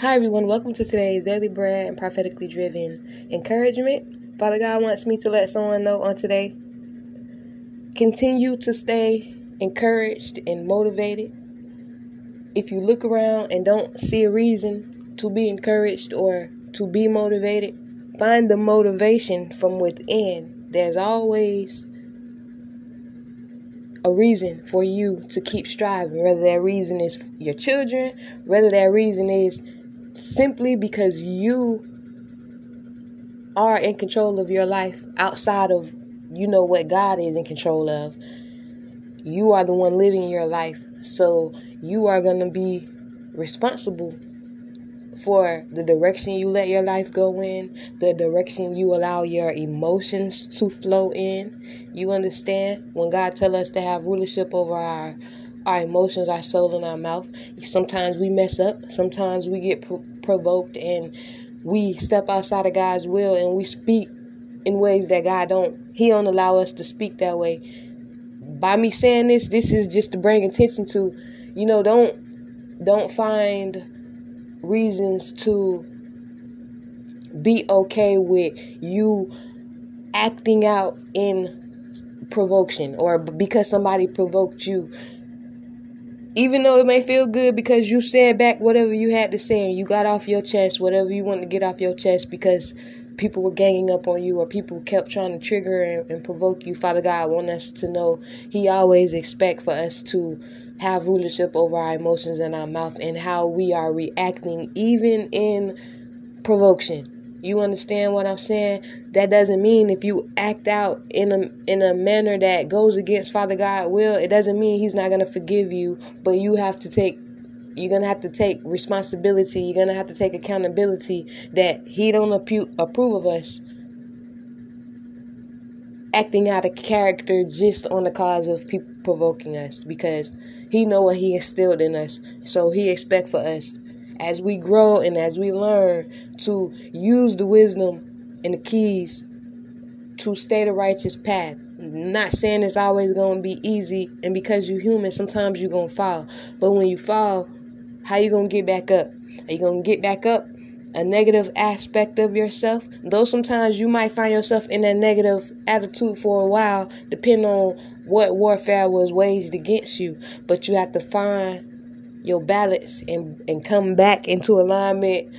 Hi, everyone. Welcome to today's Daily Bread and Prophetically Driven Encouragement. Father God wants me to let someone know on today continue to stay encouraged and motivated. If you look around and don't see a reason to be encouraged or to be motivated, find the motivation from within. There's always a reason for you to keep striving, whether that reason is your children, whether that reason is simply because you are in control of your life outside of you know what God is in control of. You are the one living your life. So you are going to be responsible for the direction you let your life go in, the direction you allow your emotions to flow in. You understand when God tell us to have rulership over our our emotions, our soul, and our mouth. Sometimes we mess up. Sometimes we get provoked and we step outside of God's will and we speak in ways that God don't. He don't allow us to speak that way. By me saying this, this is just to bring attention to, you know, don't don't find reasons to be okay with you acting out in provocation or because somebody provoked you even though it may feel good because you said back whatever you had to say and you got off your chest, whatever you wanted to get off your chest because people were ganging up on you or people kept trying to trigger and, and provoke you, Father God want us to know He always expect for us to have rulership over our emotions and our mouth and how we are reacting even in provocation. You understand what I'm saying? That doesn't mean if you act out in a in a manner that goes against Father God will, it doesn't mean he's not going to forgive you, but you have to take you're going to have to take responsibility, you're going to have to take accountability that he don't approve of us acting out of character just on the cause of people provoking us because he know what he instilled in us. So he expect for us as we grow and as we learn to use the wisdom and the keys to stay the righteous path. Not saying it's always going to be easy, and because you're human, sometimes you're going to fall. But when you fall, how you going to get back up? Are you going to get back up a negative aspect of yourself? Though sometimes you might find yourself in that negative attitude for a while, depending on what warfare was waged against you. But you have to find your balance and, and come back into alignment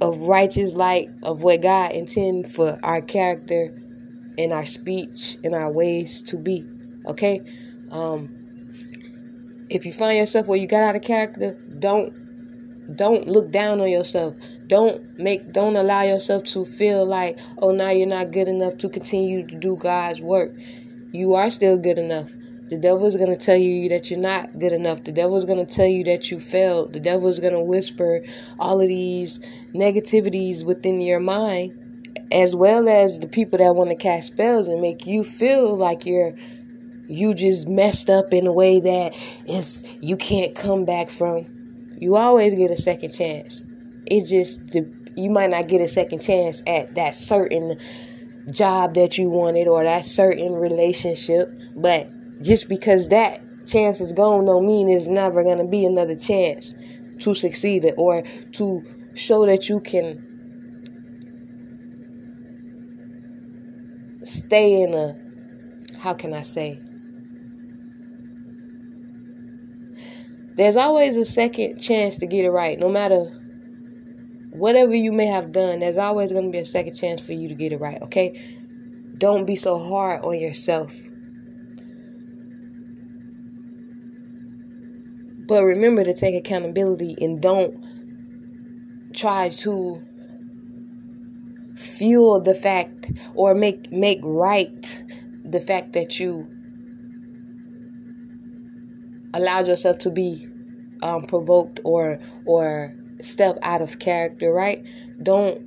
of righteous light of what God intend for our character and our speech and our ways to be. Okay? Um if you find yourself where you got out of character, don't don't look down on yourself. Don't make don't allow yourself to feel like, oh now you're not good enough to continue to do God's work. You are still good enough. The devil is going to tell you that you're not good enough. The devil is going to tell you that you failed. The devil is going to whisper all of these negativities within your mind, as well as the people that want to cast spells and make you feel like you're you just messed up in a way that is you can't come back from. You always get a second chance. It just you might not get a second chance at that certain job that you wanted or that certain relationship, but just because that chance is gone don't mean there's never to be another chance to succeed it or to show that you can stay in a how can I say? There's always a second chance to get it right. No matter whatever you may have done there's always going to be a second chance for you to get it right okay? Don't be so hard on yourself But remember to take accountability and don't try to fuel the fact or make make right the fact that you allowed yourself to be um, provoked or or step out of character, right? Don't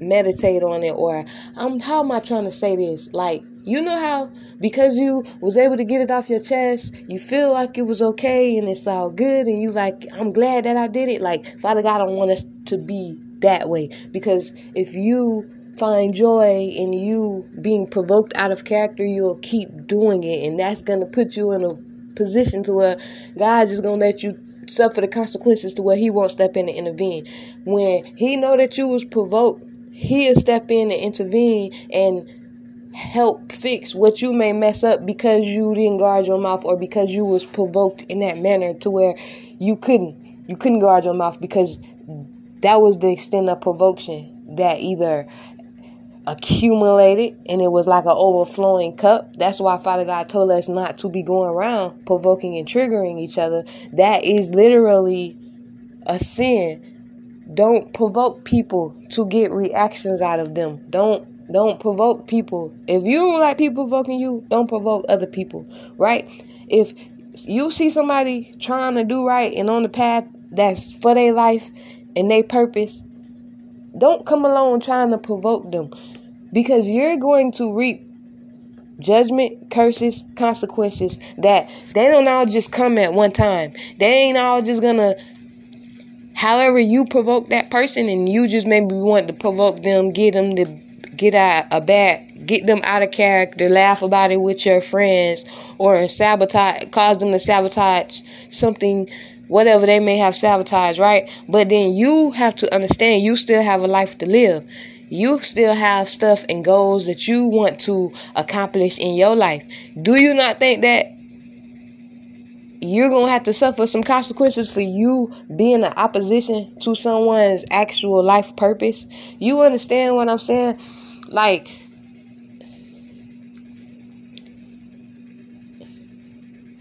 meditate on it or um how am I trying to say this? Like you know how because you was able to get it off your chest, you feel like it was okay and it's all good and you like I'm glad that I did it. Like Father God don't want us to be that way because if you find joy in you being provoked out of character, you'll keep doing it and that's going to put you in a position to where God's just gonna let you suffer the consequences to where He won't step in and intervene. When He know that you was provoked, He'll step in and intervene and help fix what you may mess up because you didn't guard your mouth or because you was provoked in that manner to where you couldn't you couldn't guard your mouth because that was the extent of provocation that either accumulated and it was like an overflowing cup. That's why Father God told us not to be going around provoking and triggering each other. That is literally a sin. Don't provoke people to get reactions out of them. Don't don't provoke people. If you don't like people provoking you, don't provoke other people, right? If you see somebody trying to do right and on the path that's for their life and their purpose, don't come along trying to provoke them because you're going to reap judgment, curses, consequences that they don't all just come at one time. They ain't all just gonna however you provoke that person and you just maybe want to provoke them, get them to get out a bad get them out of character, laugh about it with your friends, or sabotage cause them to sabotage something whatever they may have sabotaged, right? But then you have to understand you still have a life to live. You still have stuff and goals that you want to accomplish in your life. Do you not think that you're to have to suffer some consequences for you being in opposition to someone's actual life purpose? You understand what I'm saying? Like,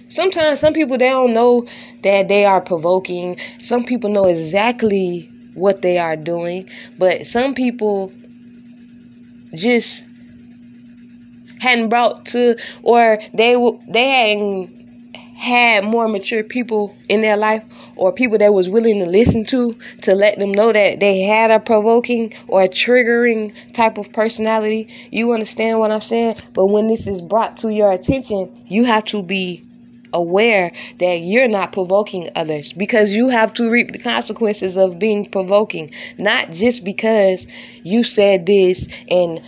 sometimes some people they don't know that they are provoking. Some people know exactly what they are doing, but some people just hadn't brought to or they they hadn't had more mature people in their life or people that was willing to listen to to let them know that they had a provoking or a triggering type of personality. You understand what I'm saying? But when this is brought to your attention, you have to be aware that you're not provoking others because you have to reap the consequences of being provoking, not just because you said this and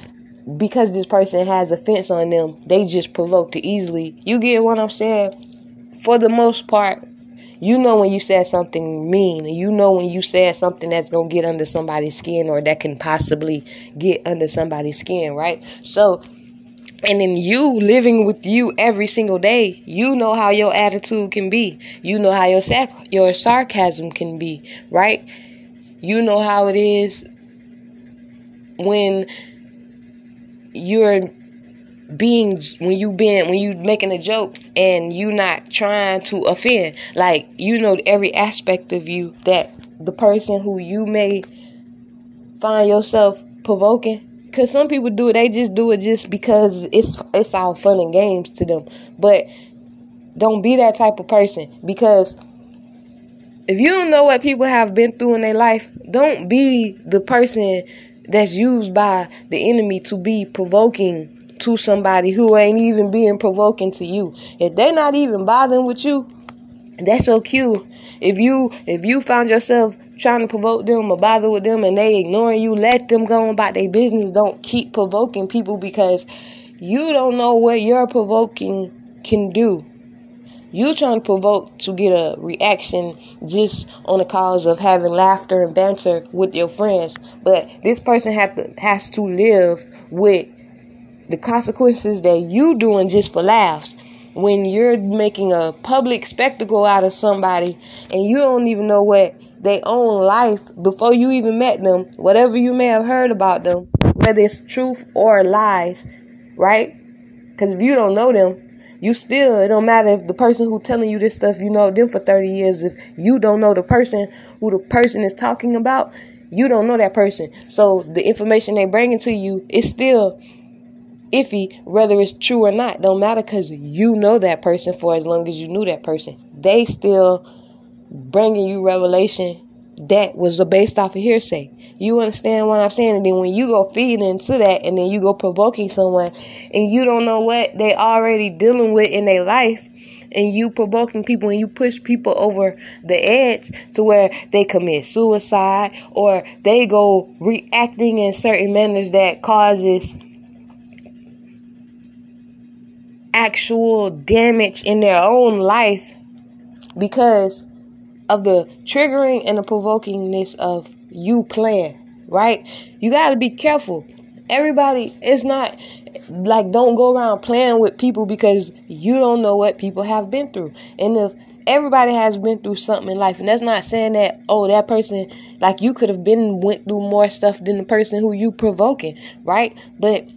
because this person has offense on them, they just provoked it easily. You get what I'm saying? For the most part, you know when you said something mean, you know when you said something that's gonna get under somebody's skin or that can possibly get under somebody's skin, right? So and in you living with you every single day, you know how your attitude can be. You know how your sac- your sarcasm can be, right? You know how it is when you're being when you being when you making a joke and you not trying to offend like you know every aspect of you that the person who you may find yourself provoking. Because some people do it they just do it just because it's it's all fun and games to them. But don't be that type of person because if you don't know what people have been through in their life don't be the person that's used by the enemy to be provoking to somebody who ain't even being provoking to you. If they're not even bothering with you, that's so cute. If you if you found yourself trying to provoke them or bother with them and they ignoring you, let them go about their business. Don't keep provoking people because you don't know what your provoking can do. You trying to provoke to get a reaction just on the cause of having laughter and banter with your friends, but this person have to has to live with the consequences that you doing just for laughs. When you're making a public spectacle out of somebody and you don't even know what they own life before you even met them, whatever you may have heard about them, whether it's truth or lies, right? Because if you don't know them, you still it don't matter if the person who telling you this stuff you know them for 30 years. If you don't know the person who the person is talking about you don't know that person. So the information they bringing to you is still iffy whether it's true or not. Don't matter because you know that person for as long as you knew that person. They still bringing you revelation that was based off of hearsay. You understand what I'm saying? And then when you go feeding into that and then you go provoking someone and you don't know what they already dealing with in their life and you provoking people and you push people over the edge to where they commit suicide or they go reacting in certain manners that causes actual damage in their own life because of the triggering and the provokingness of you playing, right? You got to be careful. Everybody is not like don't go around playing with people because you don't know what people have been through. And if everybody has been through something in life and that's not saying that oh that person like you could have been went through more stuff than the person who you provoking, right? But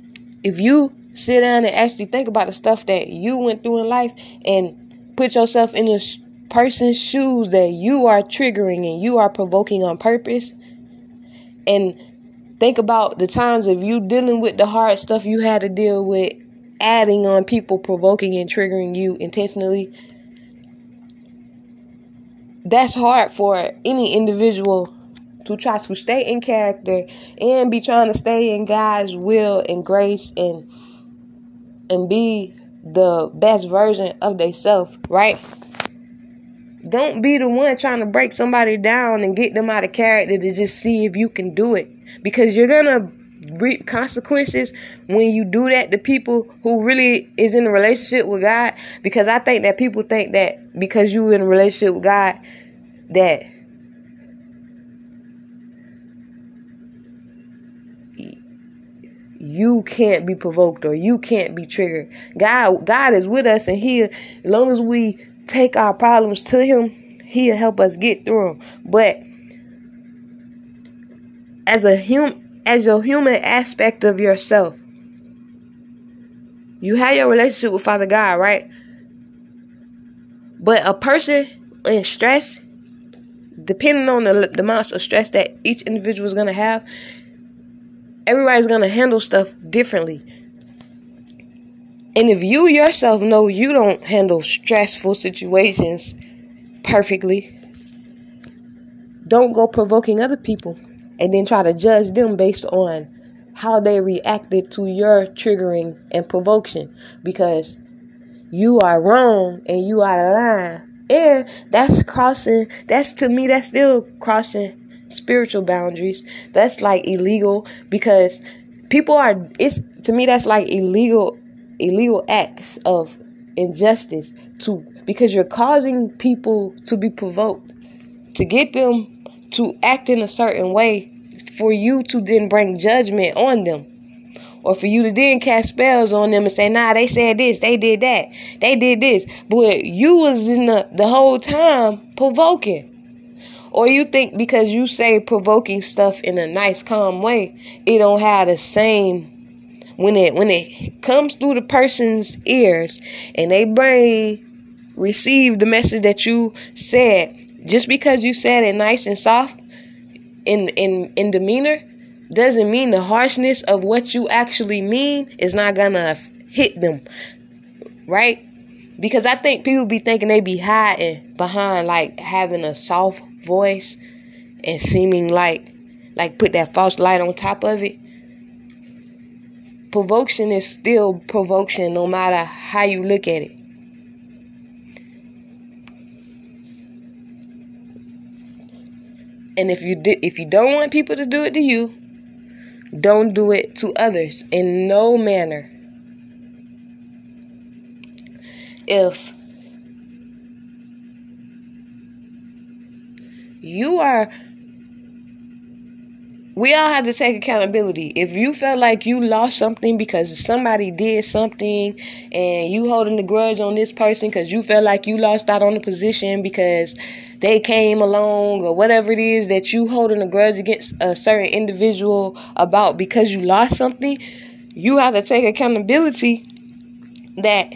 if you sit down and actually think about the stuff that you went through in life and put yourself in the person's shoes that you are triggering and you are provoking on purpose. And think about the times of you dealing with the hard stuff you had to deal with adding on people provoking and triggering you intentionally. That's hard for any individual to try to stay in character and be trying to stay in God's will and grace and and be the best version of themselves, right? Don't be the one trying to break somebody down and get them out of character to just see if you can do it. Because you're gonna reap consequences when you do that to people who really is in a relationship with God. Because I think that people think that because you're in a relationship with God, that you can't be provoked or you can't be triggered. God God is with us and he as long as we take our problems to him, he'll help us get through them. But as a human as your human aspect of yourself, you have your relationship with Father God, right? But a person in stress, depending on the, the amounts of stress that each individual is going to have, everybody's going to handle stuff differently. And if you yourself know you don't handle stressful situations perfectly, don't go provoking other people and then try to judge them based on how they reacted to your triggering and provocation because you are wrong and you are line. And that's crossing, that's to me, that's still crossing spiritual boundaries. That's like illegal because people are it's to me that's like illegal illegal acts of injustice to because you're causing people to be provoked to get them to act in a certain way for you to then bring judgment on them or for you to then cast spells on them and say, nah, they said this, they did that, they did this. But you was in the, the whole time provoking. Or you think because you say provoking stuff in a nice, calm way, it don't have the same when it when it comes through the person's ears and they brain receive the message that you said, just because you said it nice and soft in in in demeanor, doesn't mean the harshness of what you actually mean is not gonna hit them. Right? Because I think people be thinking they be hiding behind like having a soft voice and seeming like like put that false light on top of it. Provocation is still provocation no matter how you look at it. And if you di- if you don't want people to do it to you, don't do it to others in no manner. If you are we all have to take accountability. If you felt like you lost something because somebody did something and you holding the grudge on this person because you felt like you lost out on the position because they came along or whatever it is that you holding a grudge against a certain individual about because you lost something, you have to take accountability that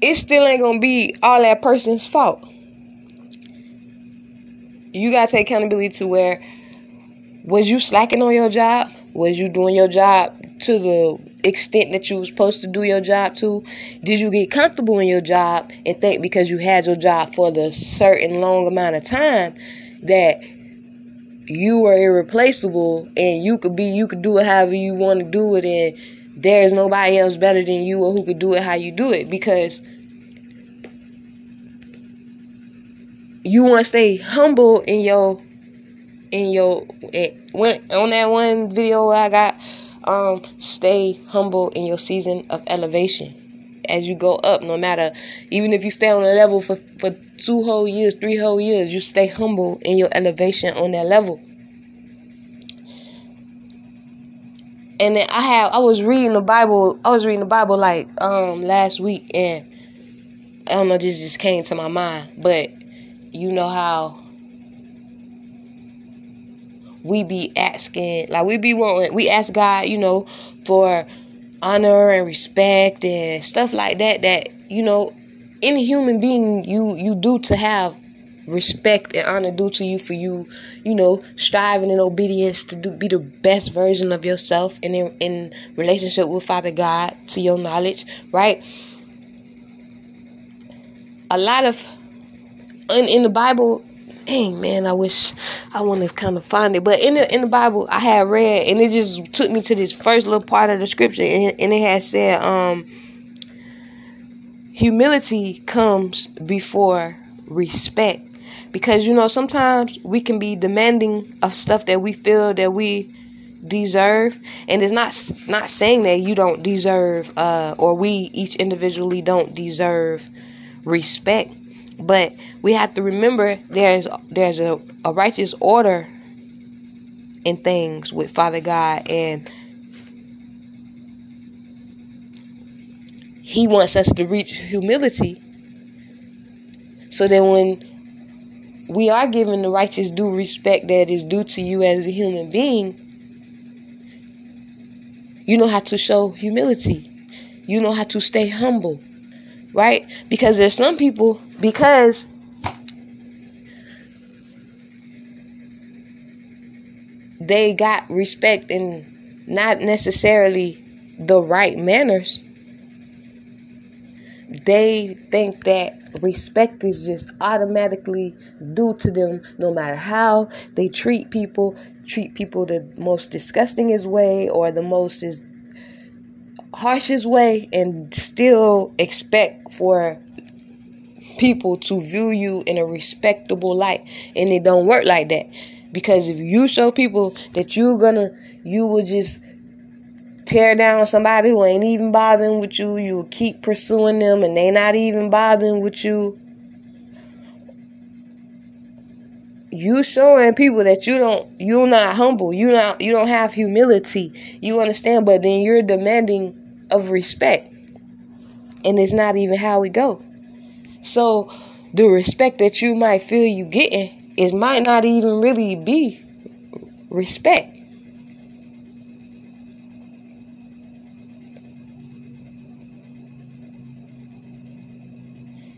it still ain't gonna be all that person's fault. You gotta take accountability to where was you slacking on your job? Was you doing your job to the extent that you were supposed to do your job to? Did you get comfortable in your job and think because you had your job for the certain long amount of time that you were irreplaceable and you could be you could do it however you want to do it and there's nobody else better than you or who could do it how you do it because you want to stay humble in your in your when on that one video I got um stay humble in your season of elevation. As you go up no matter even if you stay on a level for for two whole years three whole years you stay humble in your elevation on that level and then i have i was reading the bible i was reading the bible like um last week and i don't know this just came to my mind but you know how we be asking, like we be wanting, we ask God, you know, for honor and respect and stuff like that. That you know, any human being you you do to have respect and honor due to you for you, you know, striving in obedience to do, be the best version of yourself and in, in relationship with Father God to your knowledge, right? A lot of in, in the Bible, man, I wish I want to kind of find it. But in the in the Bible, I had read, and it just took me to this first little part of the scripture, and, and it had said, um, humility comes before respect, because you know sometimes we can be demanding of stuff that we feel that we deserve. And it's not not saying that you don't deserve uh or we each individually don't deserve respect. But we have to remember there's there's a, a righteous order in things with Father God and He wants us to reach humility so that when we are given the righteous due respect that is due to you as a human being, you know how to show humility. You know how to stay humble right? Because there's some people because they got respect and not necessarily the right manners. They think that respect is just automatically due to them no matter how they treat people, treat people the most disgustingest way or the most is harshest way and still expect for people to view you in a respectable light. And it don't work like that because if you show people that you're gonna you will just tear down somebody who ain't even bothering with you you keep pursuing them and they not even bothering with you. You showing people that you don't you're not humble you not you don't have humility you understand but then you're demanding of respect. And it's not even how we go. So the respect that you might feel you getting is might not even really be respect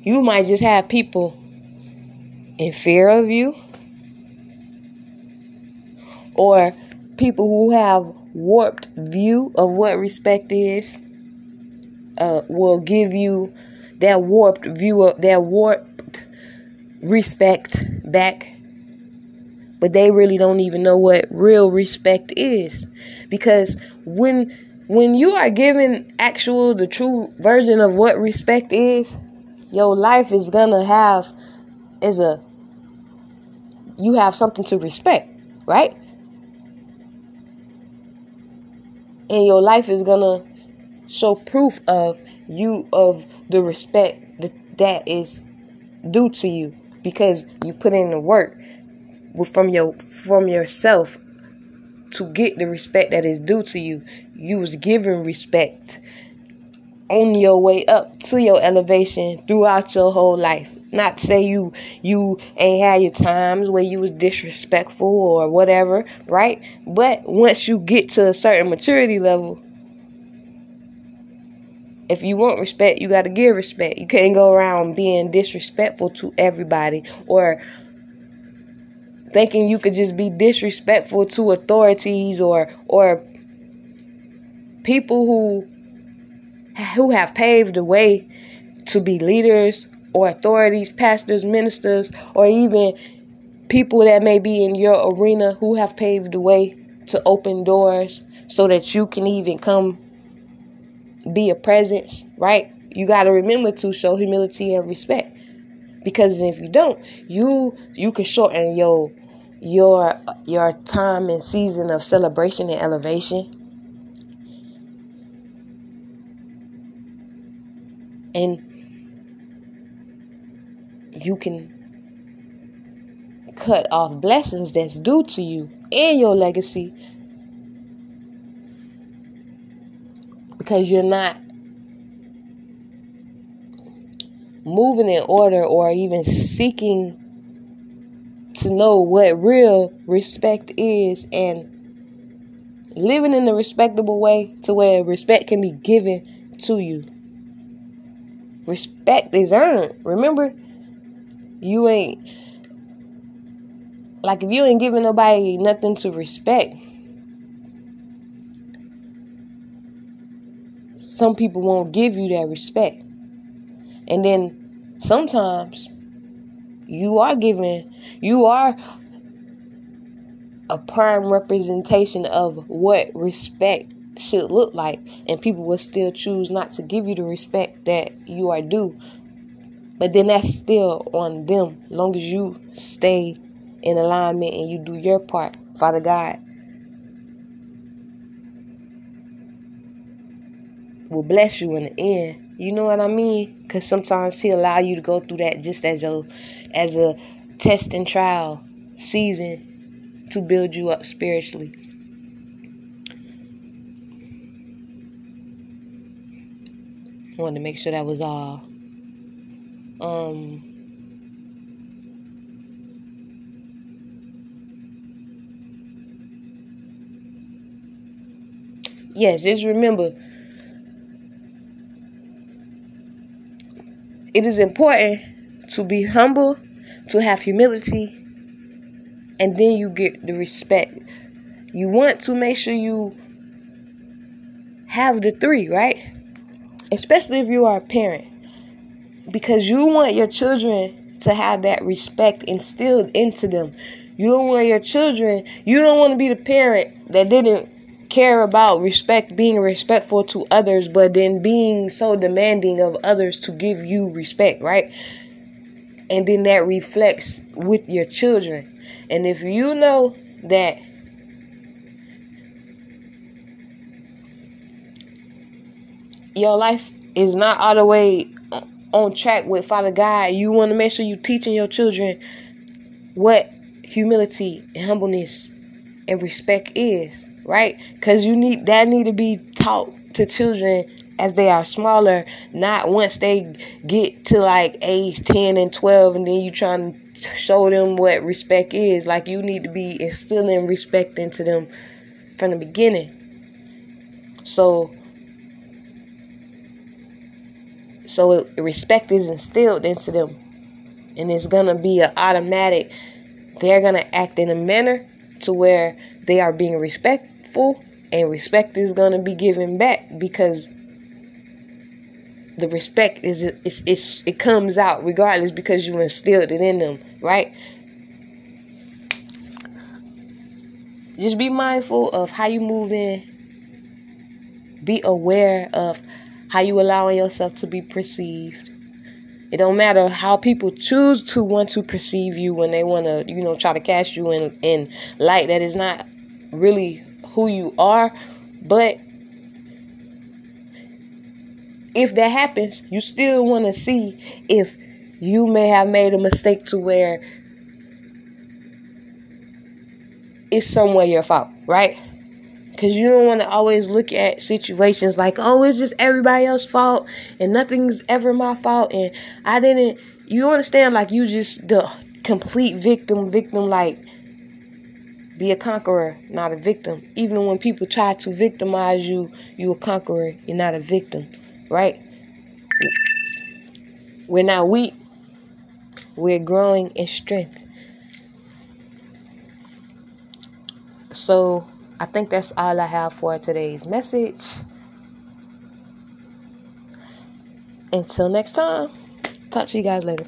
you might just have people in fear of you or people who have warped view of what respect is uh, will give you that warped view of that warped respect back but they really don't even know what real respect is. Because when when you are given actual the true version of what respect is your life is gonna have is a you have something to respect right? And your life is gonna show proof of you of the respect that that is due to you because you put in the work from your from yourself to get the respect that is due to you. You was given respect on your way up to your elevation throughout your whole life not say you you ain't had your times where you was disrespectful or whatever, right? But once you get to a certain maturity level, if you want respect, you got to give respect. You can't go around being disrespectful to everybody or thinking you could just be disrespectful to authorities or or people who who have paved the way to be leaders or authorities, pastors, ministers, or even people that may be in your arena who have paved the way to open doors so that you can even come be a presence, right? You got to remember to show humility and respect. Because if you don't, you you can shorten your your your time and season of celebration and elevation and you can cut off blessings that's due to you and your legacy because you're not moving in order or even seeking to know what real respect is and living in a respectable way to where respect can be given to you. Respect is earned. Remember, you ain't like if you ain't giving nobody nothing to respect. Some people won't give you that respect. And then sometimes you are giving, you are a prime representation of what respect should look like, and people will still choose not to give you the respect that you are due. But then that's still on them, long as you stay in alignment and you do your part, Father God. Will bless you in the end. You know what I mean? Because sometimes He'll allow you to go through that just as a, as a test and trial season to build you up spiritually. Wanted to make sure that was all. Um, yes, just remember it is important to be humble, to have humility, and then you get the respect. You want to make sure you have the three, right? Especially if you are a parent. Because you want your children to have that respect instilled into them. You don't want your children, you don't want to be the parent that didn't care about respect, being respectful to others, but then being so demanding of others to give you respect, right? And then that reflects with your children. And if you know that your life is not all the way on track with Father God, you want to make sure you're teaching your children what humility and humbleness and respect is, right? Because you need that need to be taught to children as they are smaller, not once they get to like age 10 and 12 and then you trying to show them what respect is. Like you need to be instilling respect into them from the beginning. So so it, respect is instilled into them and it's going to be an automatic they're going to act in a manner to where they are being respectful and respect is going to be given back because the respect is it's, it's it comes out regardless because you instilled it in them, right? Just be mindful of how you move in. Be aware of how you allowing yourself to be perceived. It don't matter how people choose to want to perceive you when they want to, you know, try to cast you in in light that is not really who you are, but if that happens, you still want to see if you may have made a mistake to where it's somewhere your fault, right? Because you don't want to always look at situations like, oh, it's just everybody else's fault and nothing's ever my fault and I didn't. You understand, like, you just the complete victim, victim, like, be a conqueror, not a victim. Even when people try to victimize you, you a conqueror, you're not a victim right? We're not weak, we're growing in strength. So, I think that's all I have for today's message. Until next time, talk to you guys later.